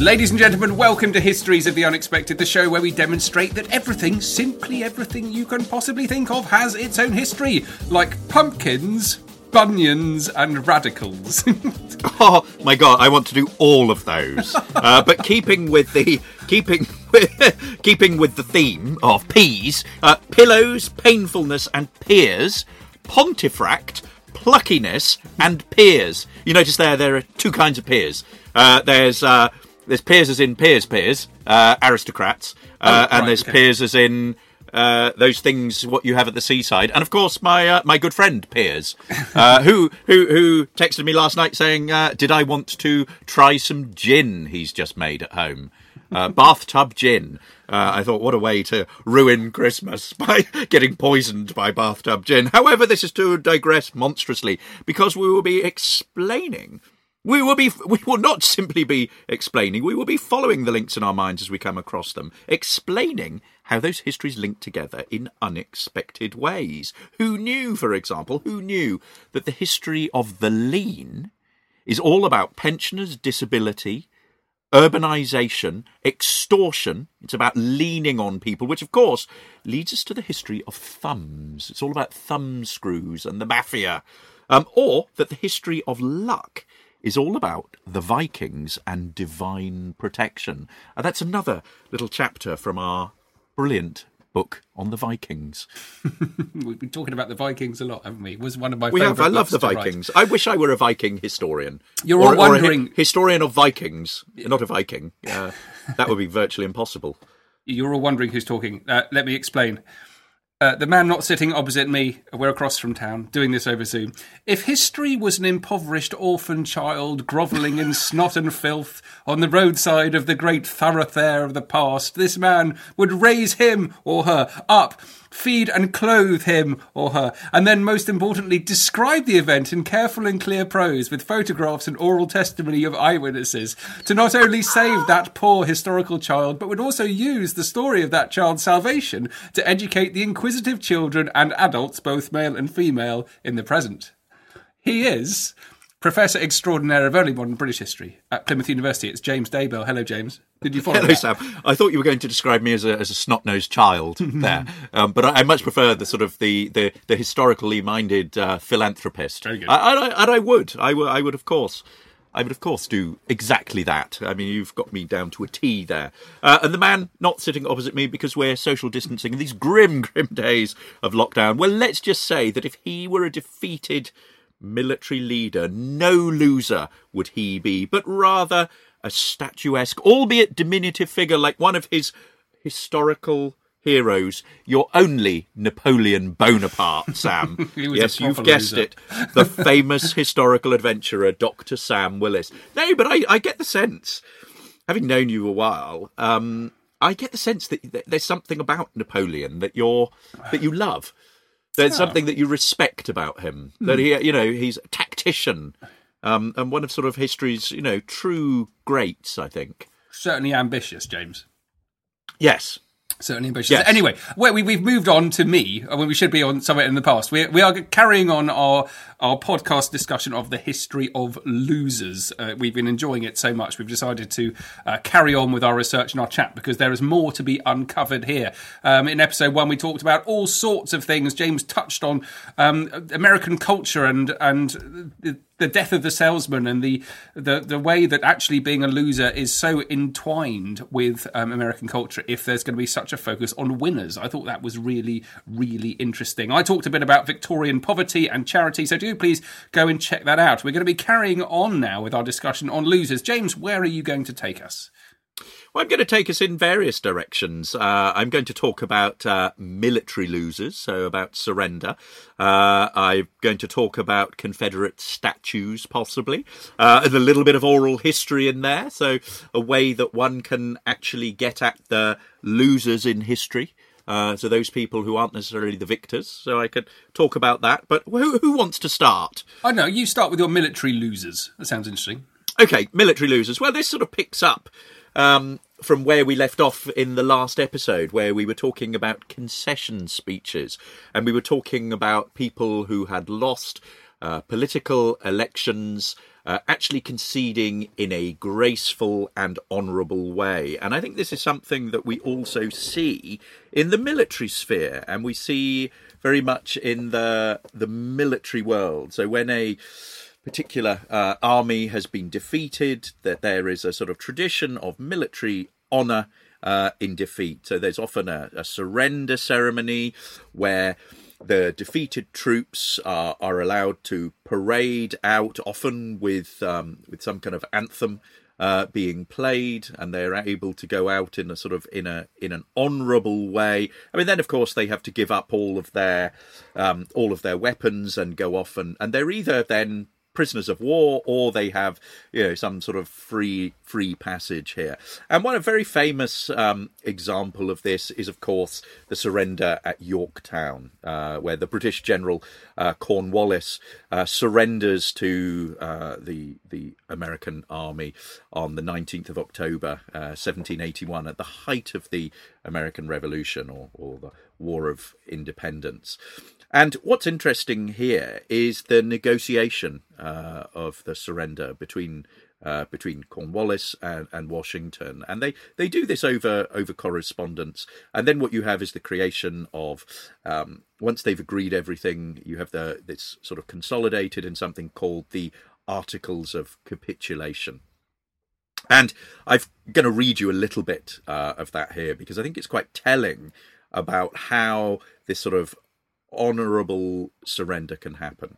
Ladies and gentlemen, welcome to Histories of the Unexpected, the show where we demonstrate that everything, simply everything you can possibly think of, has its own history, like pumpkins, bunions, and radicals. Oh my god, I want to do all of those. Uh, but keeping with the keeping with, keeping with the theme of peas, uh, pillows, painfulness, and peers, Pontefract, pluckiness, and peers. You notice there there are two kinds of peers. Uh, there's uh, there's peers as in peers peers, uh, aristocrats, uh, Oh, and there's okay. peers as in uh, those things what you have at the seaside, and of course my uh, my good friend Piers, uh, who who who texted me last night saying, uh, "Did I want to try some gin he's just made at home?" Uh, bathtub gin. Uh, I thought, what a way to ruin Christmas by getting poisoned by bathtub gin. However, this is to digress monstrously because we will be explaining we will be we will not simply be explaining, we will be following the links in our minds as we come across them, explaining how those histories link together in unexpected ways. Who knew, for example, who knew that the history of the lean is all about pensioners' disability, urbanisation, extortion. It's about leaning on people, which of course leads us to the history of thumbs. It's all about thumb screws and the mafia. Um, or that the history of luck is all about the Vikings and divine protection. And that's another little chapter from our brilliant book on the Vikings. We've been talking about the Vikings a lot, haven't we? It was one of my We have. I love the. Vikings. I wish I were a Viking historian. You're Or- all or a hi- wondering- historian of Vikings, not a Viking. Uh, that would be virtually impossible. You're all wondering who's talking. Uh, let me explain. Uh, the man not sitting opposite me, we're across from town, doing this over Zoom. If history was an impoverished orphan child grovelling in snot and filth on the roadside of the great thoroughfare of the past, this man would raise him or her up, feed and clothe him or her, and then, most importantly, describe the event in careful and clear prose with photographs and oral testimony of eyewitnesses to not only save that poor historical child, but would also use the story of that child's salvation to educate the inquisitive children and adults, both male and female, in the present. He is Professor Extraordinaire of Early Modern British History at Plymouth University. It's James Daybell. Hello, James. Did you follow Hello, that? Sam. I thought you were going to describe me as a, as a snot-nosed child there, um, but I, I much prefer the sort of the the, the historically minded uh, philanthropist. Very good. I, I, and I would, I would, I would, of course. I would, of course, do exactly that. I mean, you've got me down to a T there. Uh, and the man not sitting opposite me because we're social distancing in these grim, grim days of lockdown. Well, let's just say that if he were a defeated military leader, no loser would he be, but rather a statuesque, albeit diminutive figure like one of his historical heroes, your only Napoleon Bonaparte, Sam. He was a yes, you've guessed loser. it. The famous historical adventurer, Dr. Sam Willis. No, but I, I get the sense, having known you a while, um, I get the sense that th- there's something about Napoleon that you're that you love. There's something that you respect about him. That he, you know, he's a tactician, um, and one of sort of history's, you know, true greats. I think. Certainly ambitious, James. Yes. Certainly ambitious. Yes. Anyway, well, we, we've moved on to me uh, when we should be on somewhere in the past. We, we are carrying on our, our podcast discussion of the history of losers. Uh, we've been enjoying it so much, we've decided to uh, carry on with our research and our chat because there is more to be uncovered here. Um, in episode one, we talked about all sorts of things. James touched on um, American culture and and the, death of the salesman and the, the the way that actually being a loser is so entwined with um, American culture. If there's going to be such a focus on winners, I thought that was really really interesting. I talked a bit about Victorian poverty and charity, so do please go and check that out. We're going to be carrying on now with our discussion on losers. James, where are you going to take us? Well, I'm going to take us in various directions. Uh, I'm going to talk about uh, military losers, so about surrender. Uh, I'm going to talk about Confederate statues, possibly, uh, and a little bit of oral history in there. So, a way that one can actually get at the losers in history. Uh, so those people who aren't necessarily the victors. So I could talk about that. But who, who wants to start? I know. You start with your military losers. That sounds interesting. Okay, military losers. Well, this sort of picks up um, from where we left off in the last episode, where we were talking about concession speeches, and we were talking about people who had lost uh, political elections. Uh, actually conceding in a graceful and honourable way. And I think this is something that we also see in the military sphere, and we see very much in the the military world. So when a particular uh, army has been defeated, that there is a sort of tradition of military honour uh, in defeat. So there's often a, a surrender ceremony where the defeated troops are, are allowed to parade out, often with um, with some kind of anthem uh, being played, and they're able to go out in a sort of in a in an honourable way. I mean, then of course they have to give up all of their um, all of their weapons and go off, and and they're either then prisoners of war or they have you know some sort of free free passage here. And one a very famous um, example of this is of course the surrender at yorktown uh, where the british general uh, cornwallis uh, surrenders to uh, the the american army on the 19th of october 1781 uh, at the height of the american revolution or, or the war of independence and what's interesting here is the negotiation uh, of the surrender between uh, between Cornwallis and, and, Washington, and they, they do this over over correspondence. And then what you have is the creation of um, once they've agreed everything, you have the this sort of consolidated in something called the Articles of Capitulation. And I'm going to read you a little bit uh, of that here because I think it's quite telling about how this sort of honourable surrender can happen.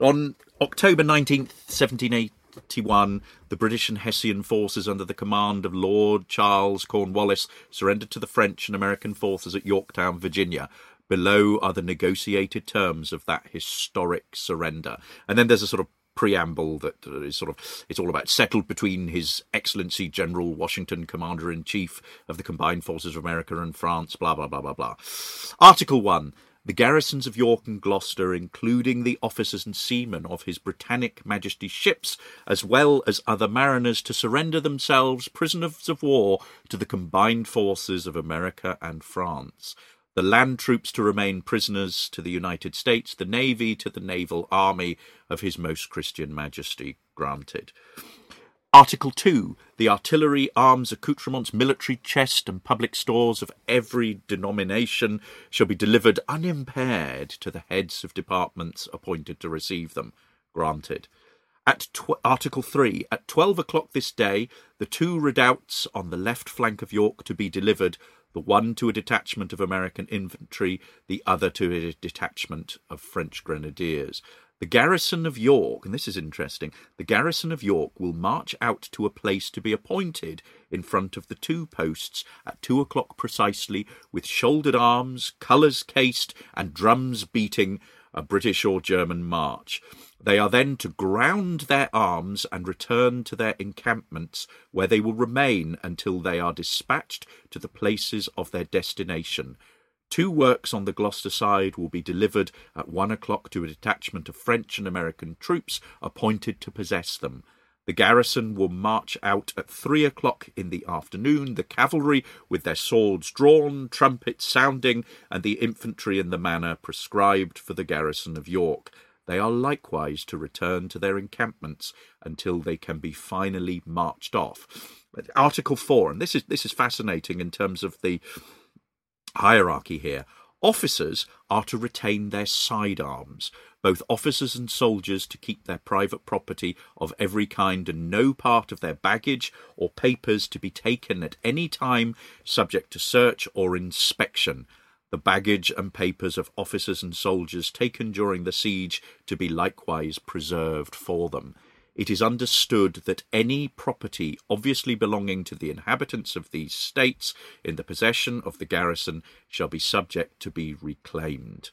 On October 19th, 1781, the British and Hessian forces under the command of Lord Charles Cornwallis surrendered to the French and American forces at Yorktown, Virginia. Below are the negotiated terms of that historic surrender. And then there's a sort of preamble that uh, is sort of it's all about settled between His Excellency General Washington, Commander in Chief of the Combined Forces of America and France, blah blah blah blah blah. Article one the garrisons of York and Gloucester, including the officers and seamen of His Britannic Majesty's ships, as well as other mariners, to surrender themselves prisoners of war to the combined forces of America and France. The land troops to remain prisoners to the United States, the Navy to the naval army of His Most Christian Majesty. Granted. Article 2. The artillery, arms, accoutrements, military chest, and public stores of every denomination shall be delivered unimpaired to the heads of departments appointed to receive them. Granted. At tw- Article 3. At twelve o'clock this day, the two redoubts on the left flank of York to be delivered, the one to a detachment of American infantry, the other to a detachment of French grenadiers. The garrison of York, and this is interesting, the garrison of York will march out to a place to be appointed in front of the two posts at two o'clock precisely, with shouldered arms, colours cased, and drums beating a British or German march. They are then to ground their arms and return to their encampments, where they will remain until they are dispatched to the places of their destination. Two works on the Gloucester side will be delivered at one o'clock to a detachment of French and American troops appointed to possess them. The garrison will march out at three o'clock in the afternoon, the cavalry with their swords drawn, trumpets sounding, and the infantry in the manner prescribed for the garrison of York. They are likewise to return to their encampments until they can be finally marched off. Article four, and this is this is fascinating in terms of the hierarchy here. Officers are to retain their sidearms, both officers and soldiers to keep their private property of every kind and no part of their baggage or papers to be taken at any time subject to search or inspection. The baggage and papers of officers and soldiers taken during the siege to be likewise preserved for them. It is understood that any property obviously belonging to the inhabitants of these states in the possession of the garrison shall be subject to be reclaimed.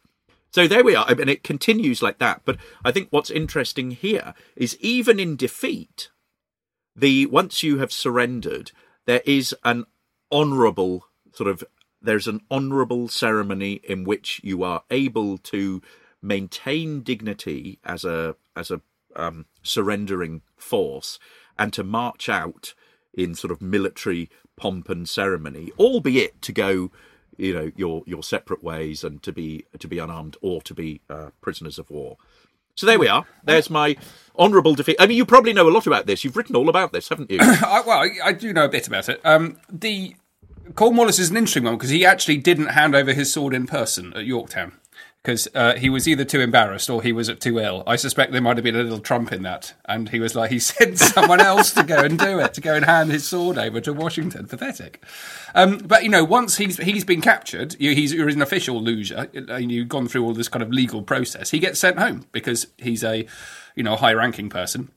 So there we are. I mean, it continues like that. But I think what's interesting here is even in defeat, the once you have surrendered, there is an honourable sort of there's an honourable ceremony in which you are able to maintain dignity as a as a um, surrendering force and to march out in sort of military pomp and ceremony, albeit to go, you know, your your separate ways and to be to be unarmed or to be uh, prisoners of war. So there we are. There's my honourable defeat. I mean, you probably know a lot about this. You've written all about this, haven't you? I, well, I, do know a bit about it. Um, the Cornwallis is an interesting one because he actually didn't hand over his sword in person at Yorktown because uh, he was either too embarrassed or he was too ill. I suspect there might have been a little trump in that, and he was like he sent someone else to go and do it, to go and hand his sword over to Washington. Pathetic. Um, but you know, once he's he's been captured, you, he's you're an official loser, and you've gone through all this kind of legal process. He gets sent home because he's a you know high-ranking person.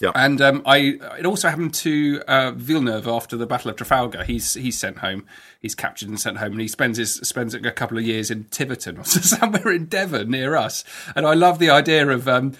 Yeah. And um, I it also happened to uh, Villeneuve after the Battle of Trafalgar. He's he's sent home. He's captured and sent home, and he spends his spends a couple of years in Tiverton or somewhere in Devon near us. And I love the idea of um,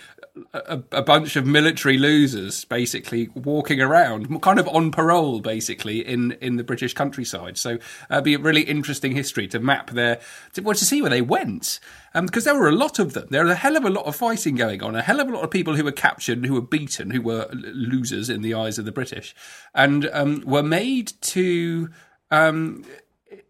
a, a bunch of military losers basically walking around, kind of on parole, basically in in the British countryside. So uh, it'd be a really interesting history to map their to, well, to see where they went, because um, there were a lot of them. There was a hell of a lot of fighting going on, a hell of a lot of people who were captured, who were beaten, who were losers in the eyes of the British, and um, were made to. Um,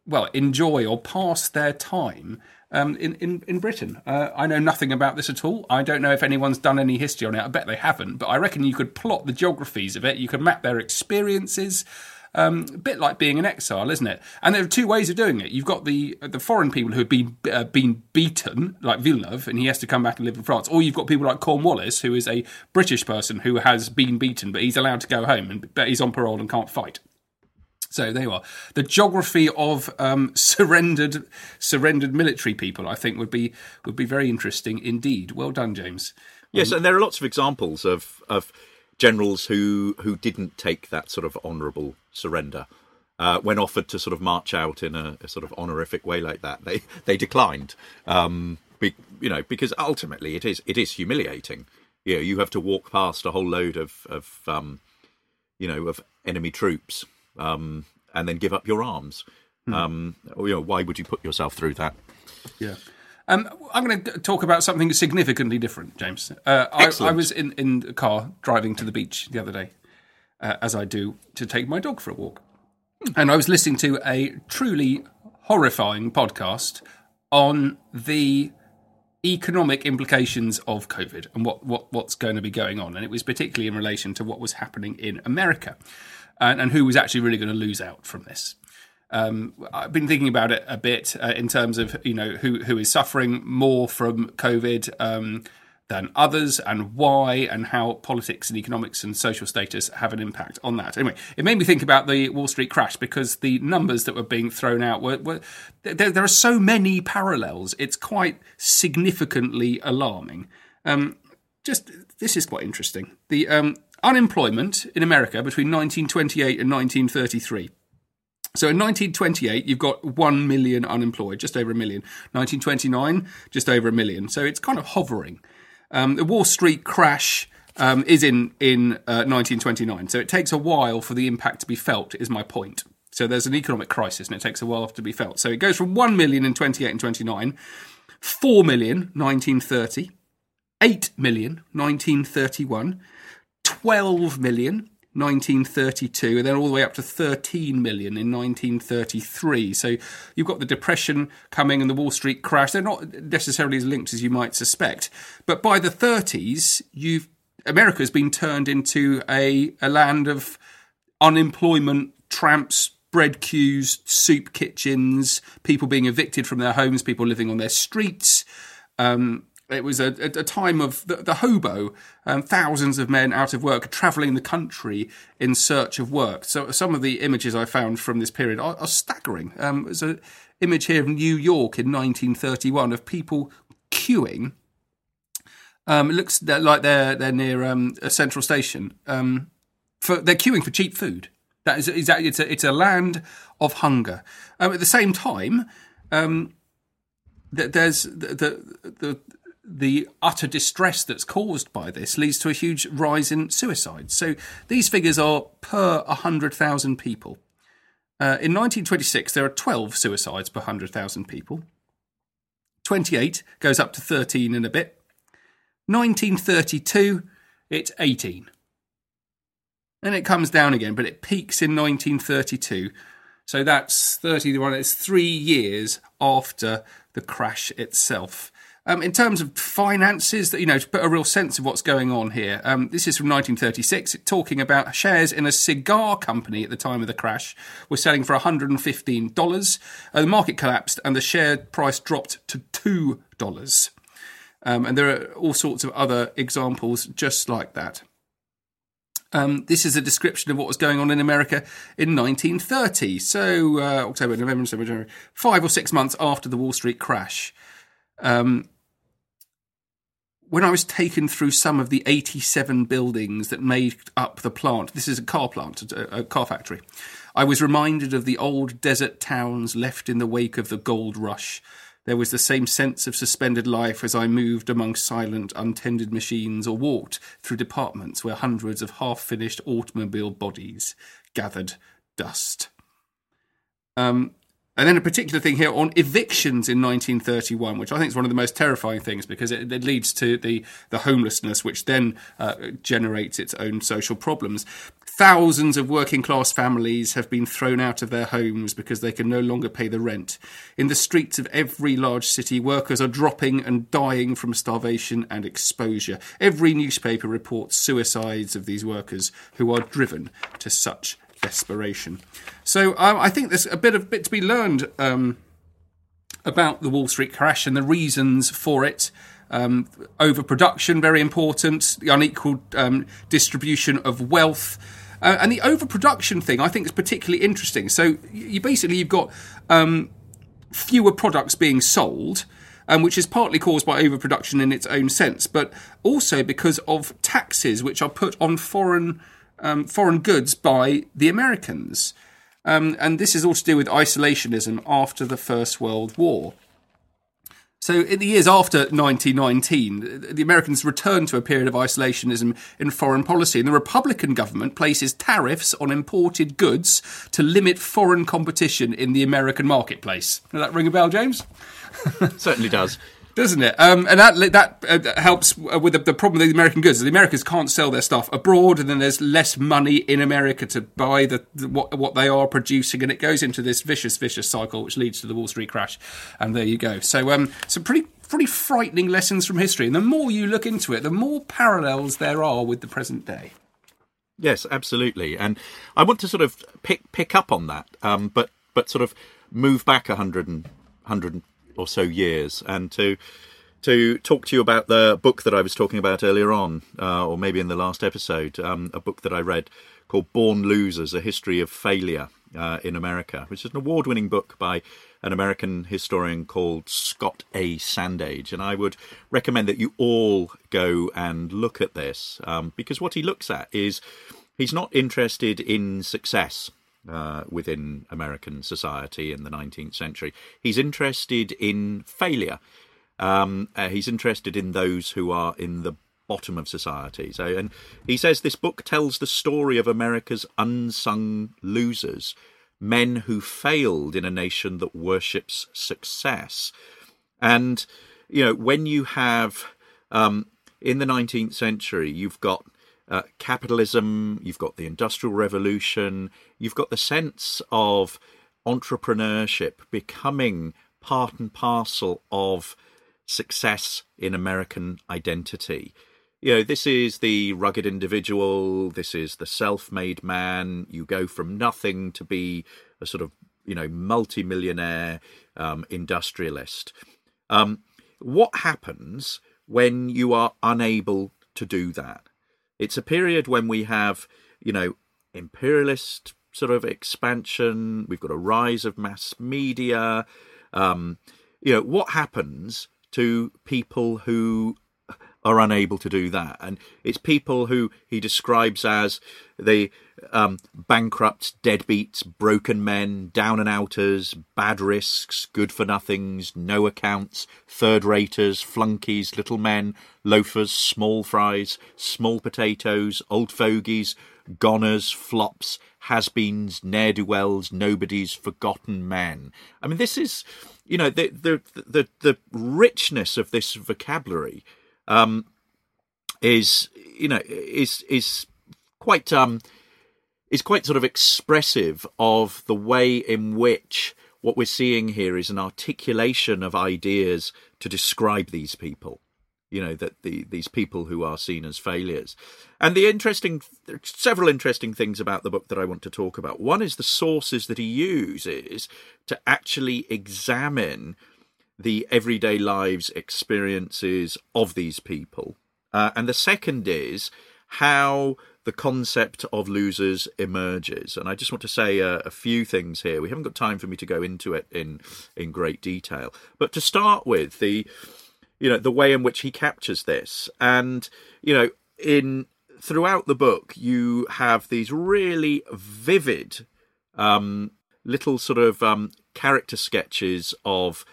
well, enjoy or pass their time um, in, in, in Britain. Uh, I know nothing about this at all. I don't know if anyone's done any history on it. I bet they haven't. But I reckon you could plot the geographies of it. You could map their experiences. Um, a bit like being an exile, isn't it? And there are two ways of doing it. You've got the the foreign people who have been uh, been beaten, like Villeneuve, and he has to come back and live in France. Or you've got people like Cornwallis, who is a British person who has been beaten, but he's allowed to go home, and but he's on parole and can't fight. So there you are. The geography of um, surrendered surrendered military people, I think, would be would be very interesting indeed. Well done, James. Yes, and there are lots of examples of of generals who who didn't take that sort of honourable surrender. Uh, when offered to sort of march out in a, a, sort of honorific way like that, they they declined. Um, be, you know, because ultimately it is it is humiliating. You know, you have to walk past a whole load of of um, you know of enemy troops um, and then give up your arms. Hmm. Um, you know, why would you put yourself through that? Yeah. Um, I'm going to talk about something significantly different, James. Uh, I, I, was in, in the car driving to the beach the other day, uh, as I do to take my dog for a walk. And I was listening to a truly horrifying podcast on the economic implications of COVID and what, what, what's going to be going on. And it was particularly in relation to what was happening in America and, and who was actually really going to lose out from this. Um, I've been thinking about it a bit uh, in terms of you know who who is suffering more from COVID um, than others, and why, and how politics and economics and social status have an impact on that. Anyway, it made me think about the Wall Street crash because the numbers that were being thrown out were, were there, there, are so many parallels. It's quite significantly alarming. Um, just this is quite interesting. The um, unemployment in America between 1928 and 1933. So in 1928, you've got 1 million unemployed, just over a million. 1929, just over a million. So it's kind of hovering. Um, the Wall Street crash um, is in, in uh, 1929. So it takes a while for the impact to be felt, is my point. So there's an economic crisis and it takes a while to be felt. So it goes from 1 million in 28 and 29, 4 million 1930, 8 million 1931, 12 million 1932 and then all the way up to 13 million in 1933 so you've got the depression coming and the wall street crash. They're not necessarily as linked as you might suspect. But by the 30s you've america's been turned into a, a land of unemployment tramps bread queues soup kitchens people being evicted from their homes people living on their streets. Um, it was a, a, time of the, the hobo, um, thousands of men out of work, travelling the country in search of work. So some of the images I found from this period are, are staggering. Um, there's an image here of New York in 1931 of people queuing Um, it looks like they're they're near um, a central station. Um, for they're queuing for cheap food. That is exactly it's a it's a land of hunger. Um, at the same time, um, th- there's the, the the the utter distress that's caused by this leads to a huge rise in suicides. So these figures are per 100,000 people. Uh, in 1926, there are 12 suicides per 100,000 people. 28 goes up to 13 in a bit. 1932, it's 18. And it comes down again, but it peaks in 1932. So that's 31, it's three years after the crash itself. Um, in terms of finances, that you know, to put a real sense of what's going on here, um, this is from 1936, talking about shares in a cigar company at the time of the crash were selling for $115. Uh, the market collapsed and the share price dropped to $2. Um, and there are all sorts of other examples just like that. Um, this is a description of what was going on in America in 1930. So, uh, October, November, December, January, five or six months after the Wall Street crash. Um, when I was taken through some of the 87 buildings that made up the plant, this is a car plant, a, a car factory, I was reminded of the old desert towns left in the wake of the gold rush. There was the same sense of suspended life as I moved among silent, untended machines or walked through departments where hundreds of half finished automobile bodies gathered dust. Um, and then a particular thing here on evictions in 1931, which I think is one of the most terrifying things because it, it leads to the, the homelessness, which then uh, generates its own social problems. Thousands of working class families have been thrown out of their homes because they can no longer pay the rent. In the streets of every large city, workers are dropping and dying from starvation and exposure. Every newspaper reports suicides of these workers who are driven to such desperation. So um, I think there's a bit of bit to be learned um, about the Wall Street crash and the reasons for it. Um, overproduction, very important. The unequal um, distribution of wealth. Uh, and the overproduction thing, I think, is particularly interesting. So you basically you've got um, fewer products being sold, um, which is partly caused by overproduction in its own sense, but also because of taxes which are put on foreign um, foreign goods by the Americans. Um, and this is all to do with isolationism after the First World War. So, in the years after 1919, the Americans returned to a period of isolationism in foreign policy, and the Republican government places tariffs on imported goods to limit foreign competition in the American marketplace. Does that ring a bell, James? Certainly does doesn't it? Um, and that that uh, helps with the, the, problem with the American goods. The Americans can't sell their stuff abroad, and then there's less money in America to buy the, the, what what they are producing, and it goes into this vicious, vicious cycle, which leads to the Wall Street crash. And there you go. So, um, some pretty pretty frightening lessons from history. And the more you look into it, the more parallels there are with the present day. Yes, absolutely. And I want to sort of pick pick up on that, um, but but sort of move back a hundred and hundred or so years, and to to talk to you about the book that I was talking about earlier on, uh, or maybe in the last episode, um, a book that I read called Born Losers: A History of Failure uh, in America, which is an award-winning book by an American historian called Scott A. Sandage, and I would recommend that you all go and look at this um, because what he looks at is he's not interested in success uh, within American society in the 19th century. He's interested in failure. Um, uh, he's interested in those who are in the bottom of society. So, and he says this book tells the story of America's unsung losers, men who failed in a nation that worships success. And you know, when you have um, in the 19th century, you've got uh, capitalism, you've got the Industrial Revolution, you've got the sense of entrepreneurship becoming part and parcel of success in American identity. You know, this is the rugged individual, this is the self made man. You go from nothing to be a sort of, you know, multi-millionaire um, industrialist. Um, what happens when you are unable to do that? It's a period when we have, you know, imperialist sort of expansion. We've got a rise of mass media. Um, you know, what happens to people who are unable to do that. And it's people who he describes as the um, bankrupt, deadbeats, broken men, down and outers, bad risks, good for nothings, no accounts, third raters, flunkies, little men, loafers, small fries, small potatoes, old fogies, goners, flops, has beens, ne'er do wells, nobodies, forgotten men. I mean, this is, you know, the the the, the richness of this vocabulary um, is, you know, is is quite um, is quite sort of expressive of the way in which what we're seeing here is an articulation of ideas to describe these people you know that the these people who are seen as failures. And the interesting several interesting things about the book that I want to talk about. One is the sources that he uses to actually examine the everyday lives experiences of these people uh, and the second is how the concept of losers emerges. And I just want to say a, a, few things here. We haven't got time for me to go into it in in great detail, but to start with the you know the way in which he captures this, and you know in throughout the book you have these really vivid um, little sort of um, character sketches of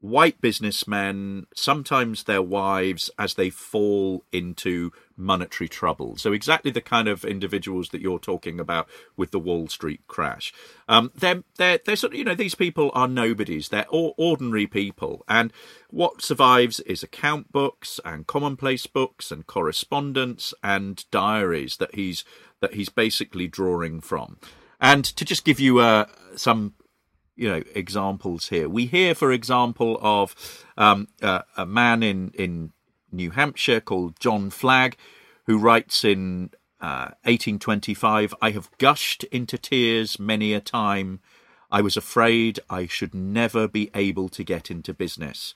white businessmen, sometimes their wives, as they fall into monetary trouble. So exactly the kind of individuals that you're talking about with the Wall Street crash. Um, they're they're they're sort of you know these people are nobodies. They're ordinary people, and what survives is account books and commonplace books and correspondence and diaries that he's that he's basically drawing from. And to just give you uh, some you know examples here. We hear, for example, of um, uh, a man in in New Hampshire called John Flagg, who writes in uh, 1825, I have gushed into tears many a time. I was afraid I should never be able to get into business.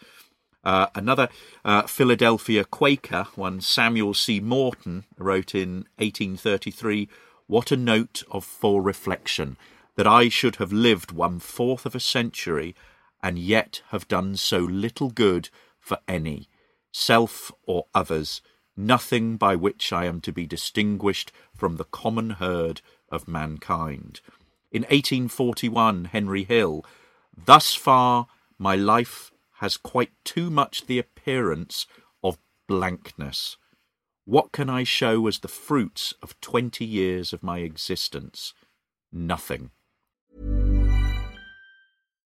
Uh, another uh, Philadelphia Quaker, one Samuel C. Morton, wrote in 1833, What a note of full reflection that I should have lived one fourth of a century and yet have done so little good for any self or others, nothing by which I am to be distinguished from the common herd of mankind. In 1841, Henry Hill, thus far my life has quite too much the appearance of blankness. What can I show as the fruits of twenty years of my existence? Nothing.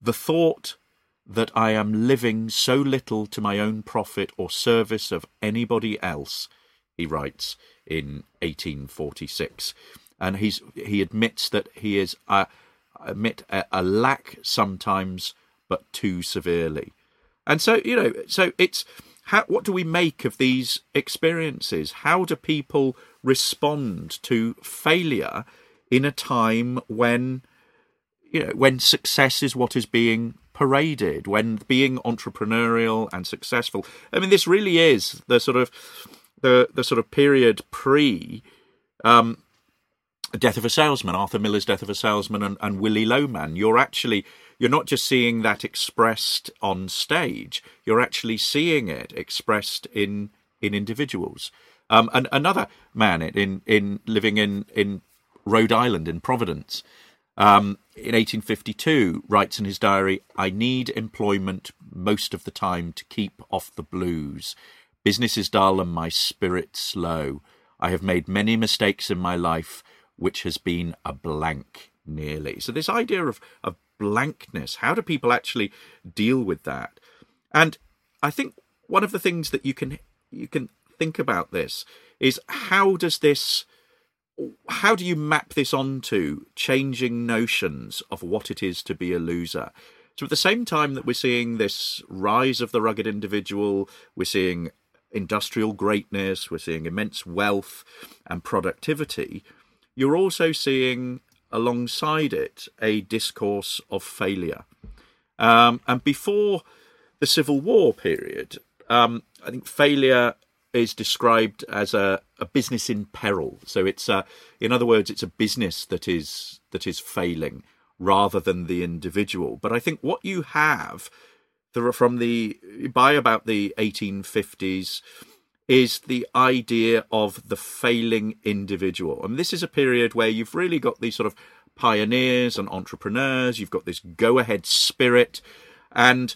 The thought that I am living so little to my own profit or service of anybody else, he writes in 1846. And he's, he admits that he is. Uh, admit a, a lack sometimes, but too severely. And so, you know, so it's how, what do we make of these experiences? How do people respond to failure in a time when, you know, when success is what is being paraded, when being entrepreneurial and successful? I mean, this really is the sort of the the sort of period pre um, Death of a Salesman, Arthur Miller's Death of a Salesman, and, and Willy Loman. You're actually you're not just seeing that expressed on stage. You're actually seeing it expressed in in individuals. Um, and another man in in living in in Rhode Island in Providence um, in 1852 writes in his diary, "I need employment most of the time to keep off the blues. Business is dull and my spirits low. I have made many mistakes in my life, which has been a blank nearly. So, this idea of, of blankness, how do people actually deal with that? And I think one of the things that you can you can think about this is how does this how do you map this onto changing notions of what it is to be a loser? So at the same time that we're seeing this rise of the rugged individual, we're seeing industrial greatness, we're seeing immense wealth and productivity, you're also seeing alongside it a discourse of failure. Um, and before the Civil War period, um, I think failure is described as a, a business in peril. So it's a, in other words, it's a business that is that is failing rather than the individual. But I think what you have from the by about the 1850s is the idea of the failing individual. And this is a period where you've really got these sort of pioneers and entrepreneurs, you've got this go ahead spirit, and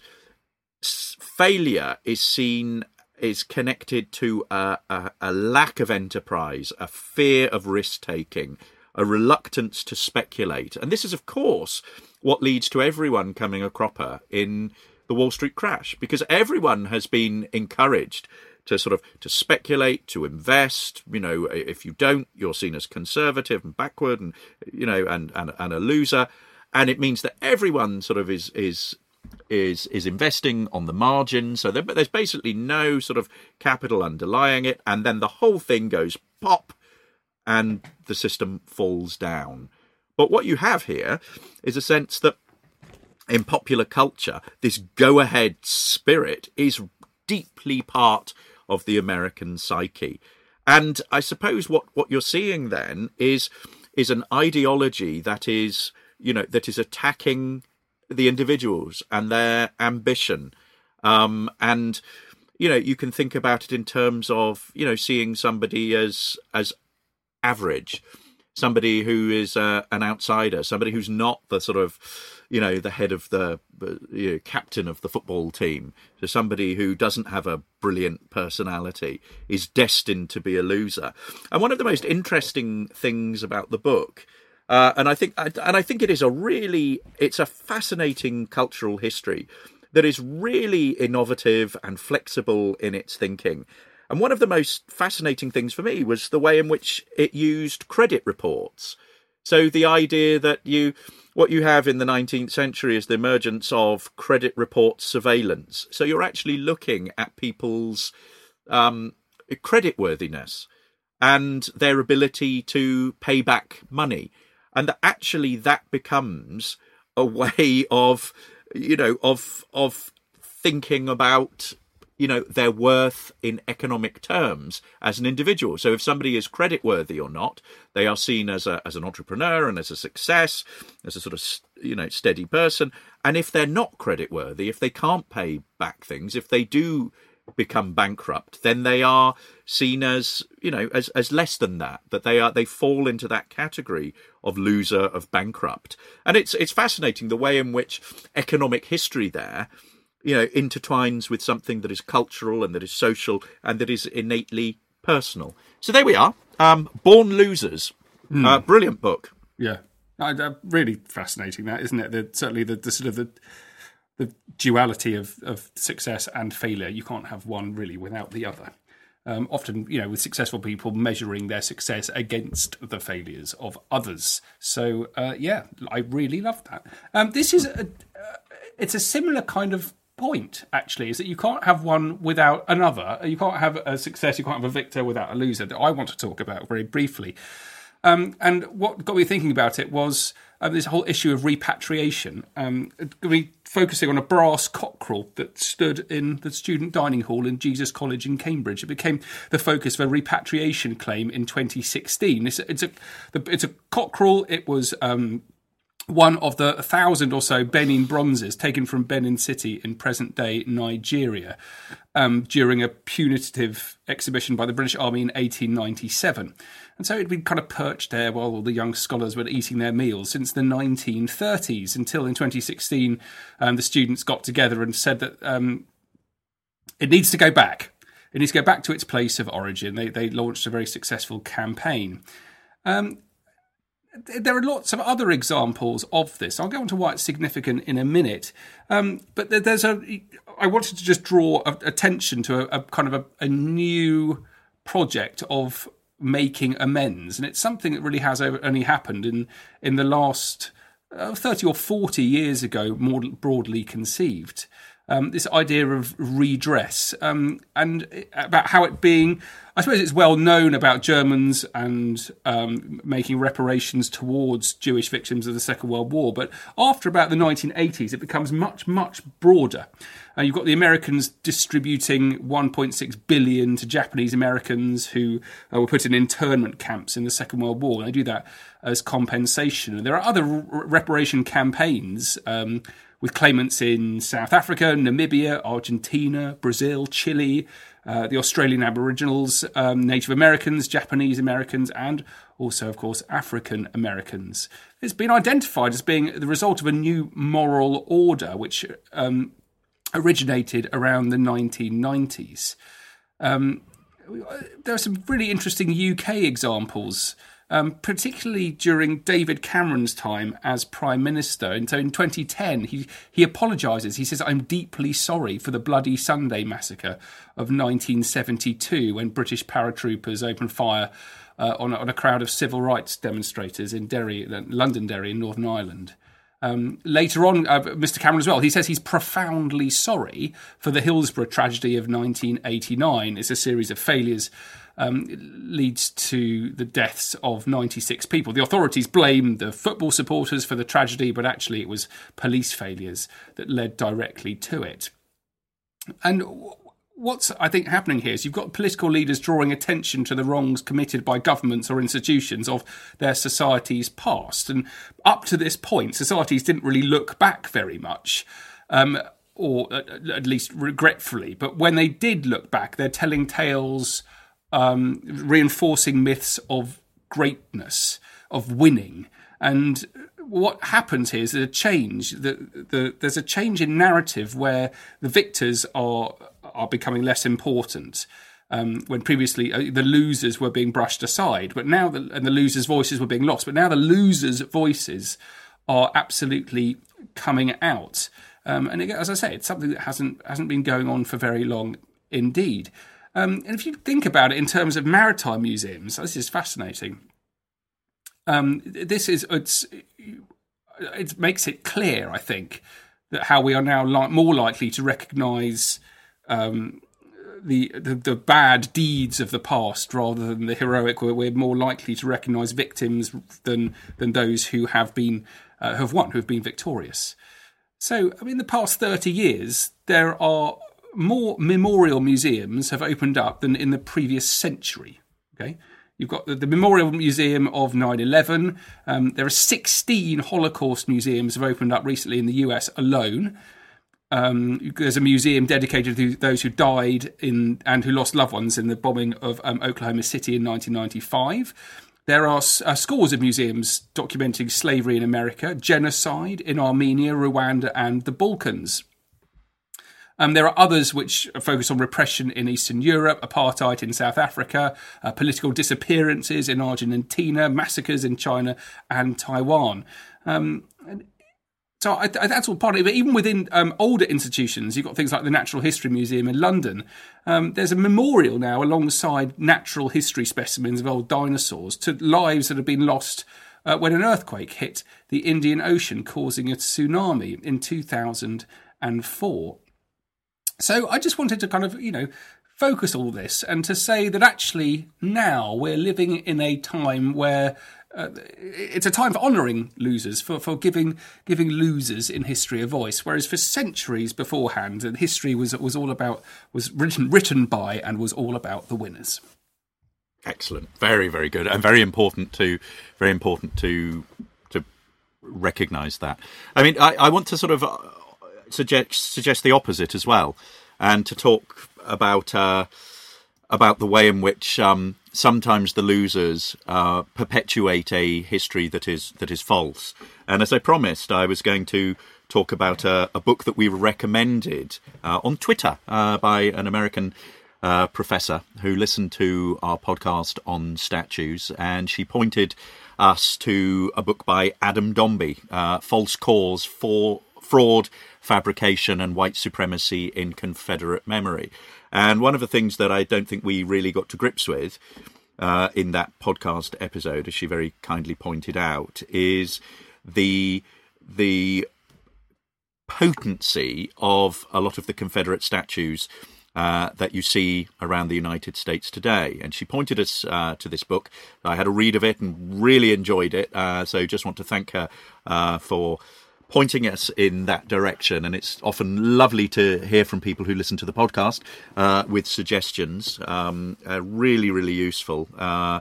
failure is seen is connected to a, a, a lack of enterprise, a fear of risk taking, a reluctance to speculate. And this is, of course, what leads to everyone coming a cropper in the Wall Street crash, because everyone has been encouraged to sort of to speculate, to invest. You know, if you don't, you're seen as conservative and backward, and you know, and and, and a loser. And it means that everyone sort of is is is is investing on the margin. So there, there's basically no sort of capital underlying it, and then the whole thing goes pop, and the system falls down. But what you have here is a sense that in popular culture, this go ahead spirit is deeply part of the American psyche. And I suppose what, what you're seeing then is is an ideology that is, you know, that is attacking the individuals and their ambition. Um, and you know, you can think about it in terms of you know seeing somebody as as average, somebody who is uh, an outsider, somebody who's not the sort of you know the head of the you know, captain of the football team, so somebody who doesn't have a brilliant personality is destined to be a loser. And one of the most interesting things about the book uh, and I think, and I think it is a really, it's a fascinating cultural history that is really innovative and flexible in its thinking. And one of the most fascinating things for me was the way in which it used credit reports. So the idea that you, what you have in the 19th century is the emergence of credit report surveillance. So you're actually looking at people's um, creditworthiness and their ability to pay back money and that actually that becomes a way of you know of of thinking about you know their worth in economic terms as an individual. So if somebody is creditworthy or not they are seen as a as an entrepreneur and as a success as a sort of you know steady person. And if they're not creditworthy if they can't pay back things if they do become bankrupt, then they are seen as you know as as less than that. That they are they fall into that category of loser of bankrupt. And it's it's fascinating the way in which economic history there you know intertwines with something that is cultural and that is social and that is innately personal. So there we are. Um, Born Losers, mm. uh, brilliant book. Yeah, uh, really fascinating. That isn't it? The, certainly the, the sort of the the duality of, of success and failure. You can't have one really without the other. Um, often, you know, with successful people measuring their success against the failures of others. So, uh, yeah, I really love that. Um, this is a, uh, it's a similar kind of point actually is that you can't have one without another you can't have a success you can't have a victor without a loser that i want to talk about very briefly um, and what got me thinking about it was um, this whole issue of repatriation. Um, we focusing on a brass cockerel that stood in the student dining hall in Jesus College in Cambridge. It became the focus of a repatriation claim in 2016. It's, it's a it's a cockerel. It was. Um, one of the thousand or so Benin bronzes taken from Benin City in present day Nigeria um, during a punitive exhibition by the British Army in 1897. And so it'd been kind of perched there while all the young scholars were eating their meals since the 1930s until in 2016 um, the students got together and said that um, it needs to go back. It needs to go back to its place of origin. They, they launched a very successful campaign. Um, there are lots of other examples of this. I'll go on to why it's significant in a minute. Um, but there's a. I wanted to just draw attention to a, a kind of a, a, new project of making amends, and it's something that really has only happened in in the last uh, thirty or forty years ago, more broadly conceived um, this idea of redress um, and about how it being, I suppose it's well known about Germans and um, making reparations towards Jewish victims of the Second World War. But after about the 1980s, it becomes much, much broader. Uh, you've got the Americans distributing 1.6 billion to Japanese Americans who uh, were put in internment camps in the Second World War. And they do that as compensation. And there are other reparation campaigns um, with claimants in South Africa, Namibia, Argentina, Brazil, Chile, uh, the Australian Aboriginals, um, Native Americans, Japanese Americans, and also, of course, African Americans. It's been identified as being the result of a new moral order which um, originated around the 1990s. Um, there are some really interesting UK examples um, particularly during David Cameron's time as Prime Minister. And so in 2010, he, he apologises. He says, I'm deeply sorry for the Bloody Sunday massacre of 1972 when British paratroopers opened fire uh, on, a, on a crowd of civil rights demonstrators in Derry, Londonderry in Northern Ireland. Um, later on, uh, Mr. Cameron as well, he says he's profoundly sorry for the Hillsborough tragedy of 1989. It's a series of failures um, leads to the deaths of 96 people. The authorities blame the football supporters for the tragedy, but actually it was police failures that led directly to it. And what's I think happening here is you've got political leaders drawing attention to the wrongs committed by governments or institutions of their society's past, and up to this point, societies didn't really look back very much. Um, or at least regretfully, but when they did look back, they're telling tales um, reinforcing myths of greatness, of winning. And what happens here is a change. The, the, there's a change in narrative where the victors are are becoming less important. Um, when previously uh, the losers were being brushed aside, but now the, and the losers' voices were being lost. But now the losers' voices are absolutely coming out. Um, and as I say, it's something that hasn't hasn't been going on for very long indeed. Um, and if you think about it in terms of maritime museums, this is fascinating. Um, this is it's it makes it clear, I think, that how we are now li- more likely to recognise um, the, the, the bad deeds of the past rather than the heroic. We're, we're more likely to recognise victims than than those who have been uh, have won, who have been victorious. So, I mean, the past thirty years, there are more memorial museums have opened up than in the previous century. Okay. You've got the, the Memorial Museum of 9 11. Um, there are 16 Holocaust museums have opened up recently in the US alone. Um, there's a museum dedicated to those who died in and who lost loved ones in the bombing of um, Oklahoma City in 1995. There are uh, scores of museums documenting slavery in America, genocide in Armenia, Rwanda, and the Balkans. Um, there are others which focus on repression in Eastern Europe, apartheid in South Africa, uh, political disappearances in Argentina, massacres in China and Taiwan. Um, so I, I, that's all part of it. But even within um, older institutions, you've got things like the Natural History Museum in London. Um, there's a memorial now alongside natural history specimens of old dinosaurs to lives that have been lost uh, when an earthquake hit the Indian Ocean, causing a tsunami in 2004. So I just wanted to kind of, you know, focus all this and to say that actually now we're living in a time where uh, it's a time for honouring losers, for, for giving giving losers in history a voice. Whereas for centuries beforehand, history was was all about was written written by and was all about the winners. Excellent, very very good, and very important to very important to to recognise that. I mean, I, I want to sort of uh, suggest suggest the opposite as well, and to talk about uh, about the way in which um, sometimes the losers uh, perpetuate a history that is that is false. And as I promised, I was going to talk about a, a book that we recommended uh, on Twitter uh, by an American uh, professor who listened to our podcast on statues, and she pointed us to a book by Adam Domby, uh, "False Cause for Fraud." Fabrication and white supremacy in Confederate memory. And one of the things that I don't think we really got to grips with uh, in that podcast episode, as she very kindly pointed out, is the the potency of a lot of the Confederate statues uh, that you see around the United States today. And she pointed us uh, to this book. I had a read of it and really enjoyed it. Uh, so just want to thank her uh, for pointing us in that direction. And it's often lovely to hear from people who listen to the podcast uh, with suggestions. Um, really, really useful. Uh,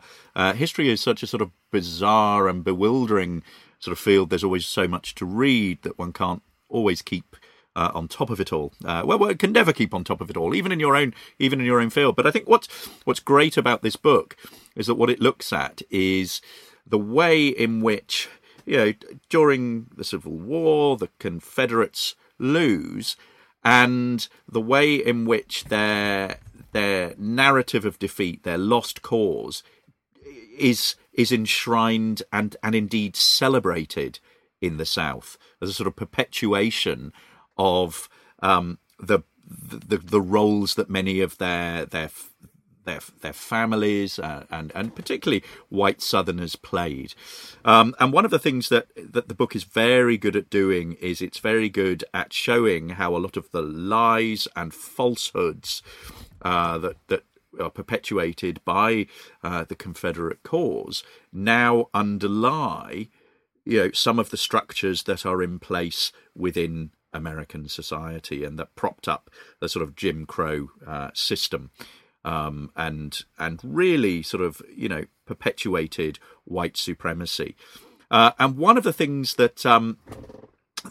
history is such a sort of bizarre and bewildering sort of field. There's always so much to read that one can't always keep uh, on top of it all. Uh, well, well, can never keep on top of it all, even in your own, even in your own field. But I think what's what's great about this book is that what it looks at is the way in which you know during the Civil War the Confederates lose, and the way in which their their narrative of defeat, their lost cause, is is enshrined and and indeed celebrated in the South. As a sort of perpetuation of um, the, the the roles that many of their their their their families uh, and and particularly white Southerners played. Um, and one of the things that that the book is very good at doing is it's very good at showing how a lot of the lies and falsehoods uh, that that are perpetuated by uh, the Confederate cause now underlie you know some of the structures that are in place within American society and that propped up the sort of Jim Crow uh, system um, and and really sort of you know perpetuated white supremacy. Uh, and one of the things that um,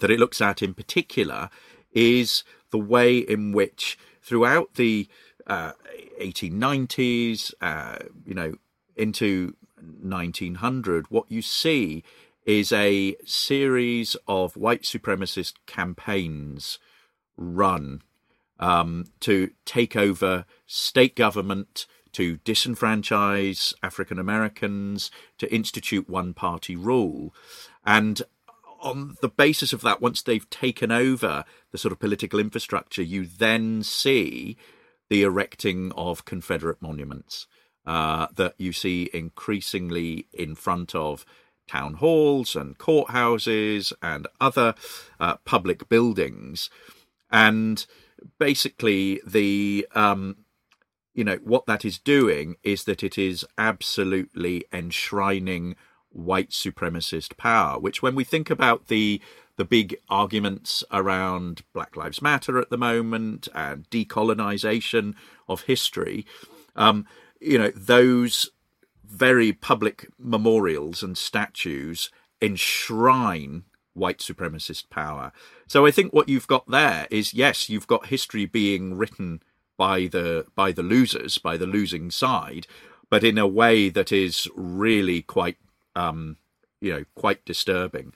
that it looks at in particular is the way in which throughout the uh, 1890s, uh, you know, into 1900, what you see is a series of white supremacist campaigns run um, to take over state government, to disenfranchise African Americans, to institute one party rule. And on the basis of that, once they've taken over the sort of political infrastructure, you then see the erecting of Confederate monuments uh, that you see increasingly in front of town halls and courthouses and other uh, public buildings. And basically, the um, you know what that is doing is that it is absolutely enshrining white supremacist power. Which, when we think about the the big arguments around Black Lives Matter at the moment and decolonization of history, um, you know those very public memorials and statues enshrine white supremacist power. So I think what you've got there is yes, you've got history being written by the by the losers, by the losing side, but in a way that is really quite um, you know quite disturbing.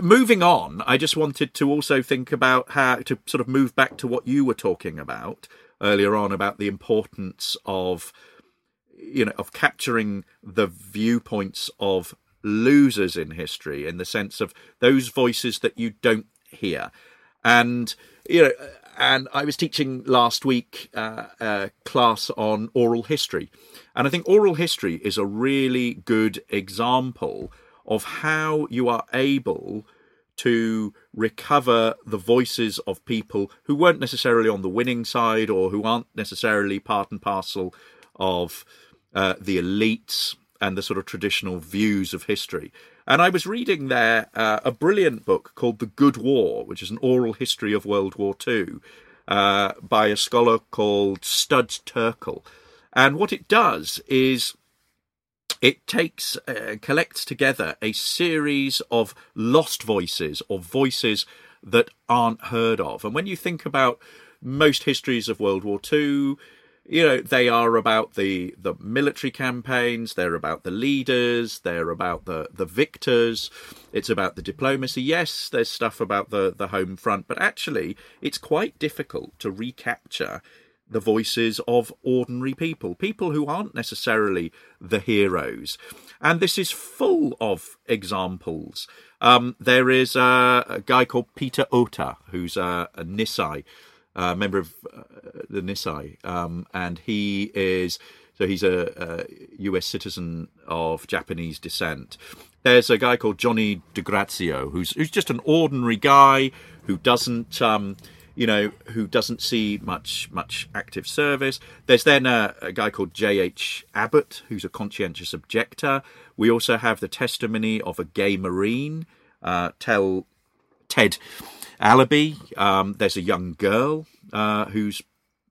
Moving on, I just wanted to also think about how to sort of move back to what you were talking about earlier on about the importance of you know of capturing the viewpoints of losers in history in the sense of those voices that you don't hear. And you know and i was teaching last week uh, a class on oral history. And i think oral history is a really good example of how you are able to recover the voices of people who weren't necessarily on the winning side or who aren't necessarily part and parcel of uh, the elites and the sort of traditional views of history. And I was reading there uh, a brilliant book called The Good War, which is an oral history of World War II, uh, by a scholar called Studs Terkel. And what it does is it takes uh, collects together a series of lost voices or voices that aren't heard of. And when you think about most histories of World War II, you know they are about the the military campaigns they're about the leaders they're about the the victors it's about the diplomacy. Yes there's stuff about the the home front but actually it's quite difficult to recapture the voices of ordinary people people who aren't necessarily the heroes. And this is full of examples. Um, there is a, a, guy called Peter Ota who's a, a Nisei uh, member of uh, the Nisei, um, and he is so he's a, a, U.S. citizen of Japanese descent. There's a guy called Johnny DeGrazio, who's who's just an ordinary guy who doesn't. Um, you know, who doesn't see much much active service. There's then a, a guy called J.H. Abbott, who's a conscientious objector. We also have the testimony of a gay Marine, uh, tell Ted Allenby. Um, there's a young girl uh, whose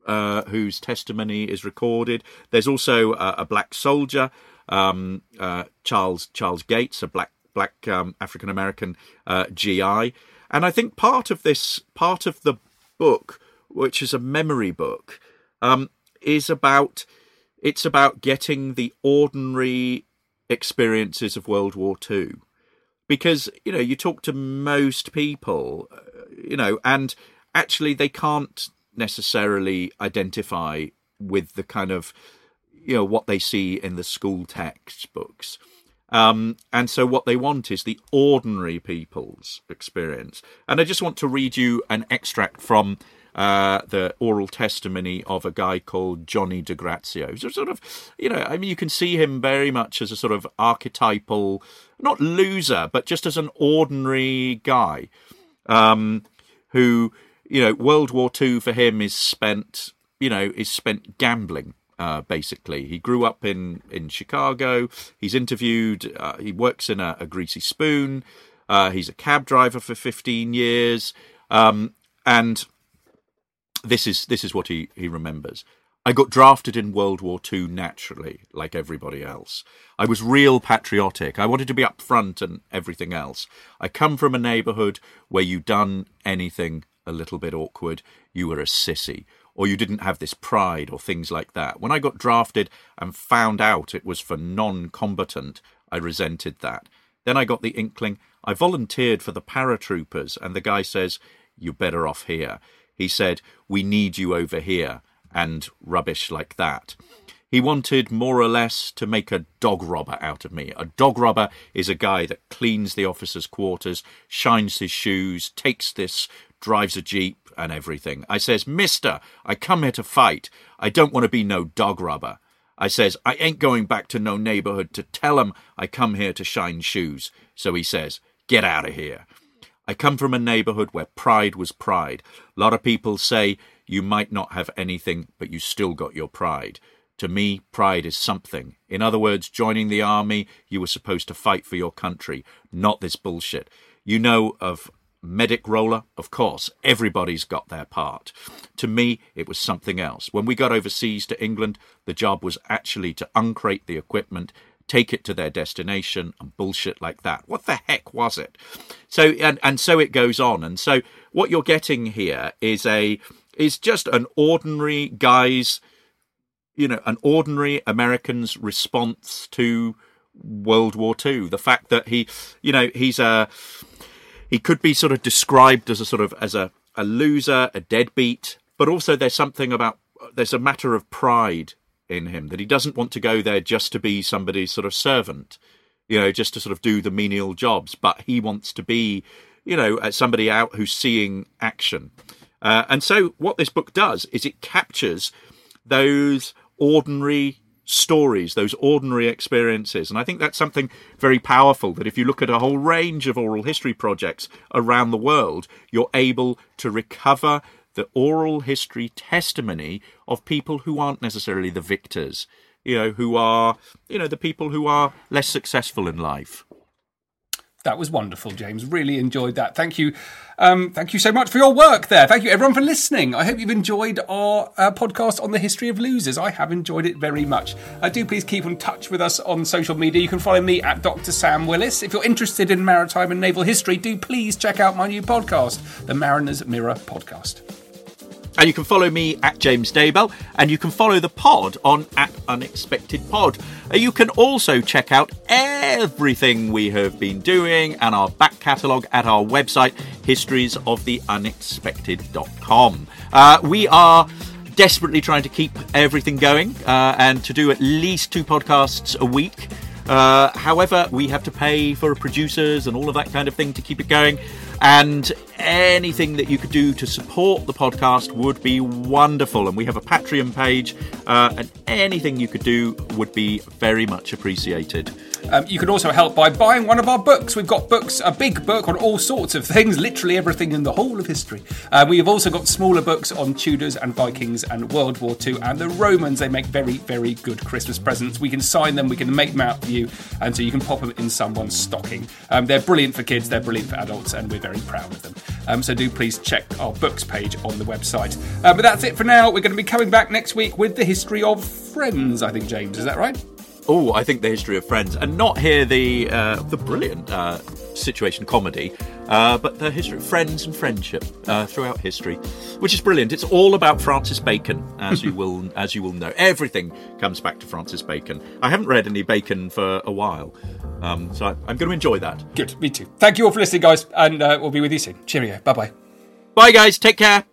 uh, whose testimony is recorded. There's also a, a black soldier, um, uh, Charles Charles Gates, a black black um, African American uh, GI, and I think part of this part of the book, which is a memory book, um, is about it's about getting the ordinary experiences of World War II because you know you talk to most people you know, and actually they can't necessarily identify with the kind of you know what they see in the school textbooks. Um, and so what they want is the ordinary people's experience. And I just want to read you an extract from uh, the oral testimony of a guy called Johnny DeGrazio. So sort of, you know, I mean, you can see him very much as a sort of archetypal, not loser, but just as an ordinary guy um, who, you know, World War II for him is spent, you know, is spent gambling. Uh, basically, he grew up in in Chicago. He's interviewed. Uh, he works in a, a greasy spoon. Uh, he's a cab driver for 15 years, um, and this is this is what he he remembers. I got drafted in World War II naturally, like everybody else. I was real patriotic. I wanted to be up front and everything else. I come from a neighbourhood where you done anything a little bit awkward, you were a sissy, or you didn't have this pride, or things like that. When I got drafted and found out it was for non combatant, I resented that. Then I got the inkling. I volunteered for the paratroopers, and the guy says, You're better off here. He said, We need you over here and rubbish like that. He wanted more or less to make a dog robber out of me. A dog robber is a guy that cleans the officers' quarters, shines his shoes, takes this, drives a jeep, and everything. I says, Mister, I come here to fight. I don't want to be no dog robber. I says, I ain't going back to no neighborhood to tell 'em I come here to shine shoes. So he says, Get out of here. I come from a neighborhood where pride was pride. A lot of people say you might not have anything, but you still got your pride. To me, pride is something. In other words, joining the army, you were supposed to fight for your country, not this bullshit. You know of medic roller? Of course, everybody's got their part. To me, it was something else. When we got overseas to England, the job was actually to uncrate the equipment, take it to their destination, and bullshit like that. What the heck was it? So, and, and so it goes on. And so, what you're getting here is a is just an ordinary guy's, you know, an ordinary American's response to World War II. The fact that he, you know, he's a, he could be sort of described as a sort of as a, a loser, a deadbeat, but also there's something about there's a matter of pride in him that he doesn't want to go there just to be somebody's sort of servant, you know, just to sort of do the menial jobs, but he wants to be, you know, somebody out who's seeing action. Uh, and so, what this book does is it captures those ordinary stories, those ordinary experiences. And I think that's something very powerful that if you look at a whole range of oral history projects around the world, you're able to recover the oral history testimony of people who aren't necessarily the victors, you know, who are, you know, the people who are less successful in life. That was wonderful, James. Really enjoyed that. Thank you. Um, thank you so much for your work there. Thank you, everyone, for listening. I hope you've enjoyed our uh, podcast on the history of losers. I have enjoyed it very much. Uh, do please keep in touch with us on social media. You can follow me at Dr. Sam Willis. If you're interested in maritime and naval history, do please check out my new podcast, the Mariner's Mirror Podcast. And you can follow me at James Daybell, and you can follow the pod on at Unexpected Pod. Uh, You can also check out everything we have been doing and our back catalogue at our website, historiesoftheunexpected.com. Uh, we are desperately trying to keep everything going uh, and to do at least two podcasts a week. Uh, however, we have to pay for producers and all of that kind of thing to keep it going. And anything that you could do to support the podcast would be wonderful. And we have a Patreon page, uh, and anything you could do would be very much appreciated. Um, you can also help by buying one of our books. We've got books, a big book on all sorts of things, literally everything in the whole of history. Uh, we have also got smaller books on Tudors and Vikings and World War II and the Romans. They make very, very good Christmas presents. We can sign them, we can make them out for you, and so you can pop them in someone's stocking. Um, they're brilliant for kids, they're brilliant for adults, and we're very proud of them. Um, so do please check our books page on the website. Uh, but that's it for now. We're going to be coming back next week with the history of Friends, I think, James. Is that right? Oh, I think the history of Friends, and not here the uh, the brilliant uh, situation comedy, uh, but the history of friends and friendship uh, throughout history, which is brilliant. It's all about Francis Bacon, as you will as you will know. Everything comes back to Francis Bacon. I haven't read any Bacon for a while, um, so I, I'm going to enjoy that. Good, me too. Thank you all for listening, guys, and uh, we'll be with you soon. Cheerio. Bye bye. Bye, guys. Take care.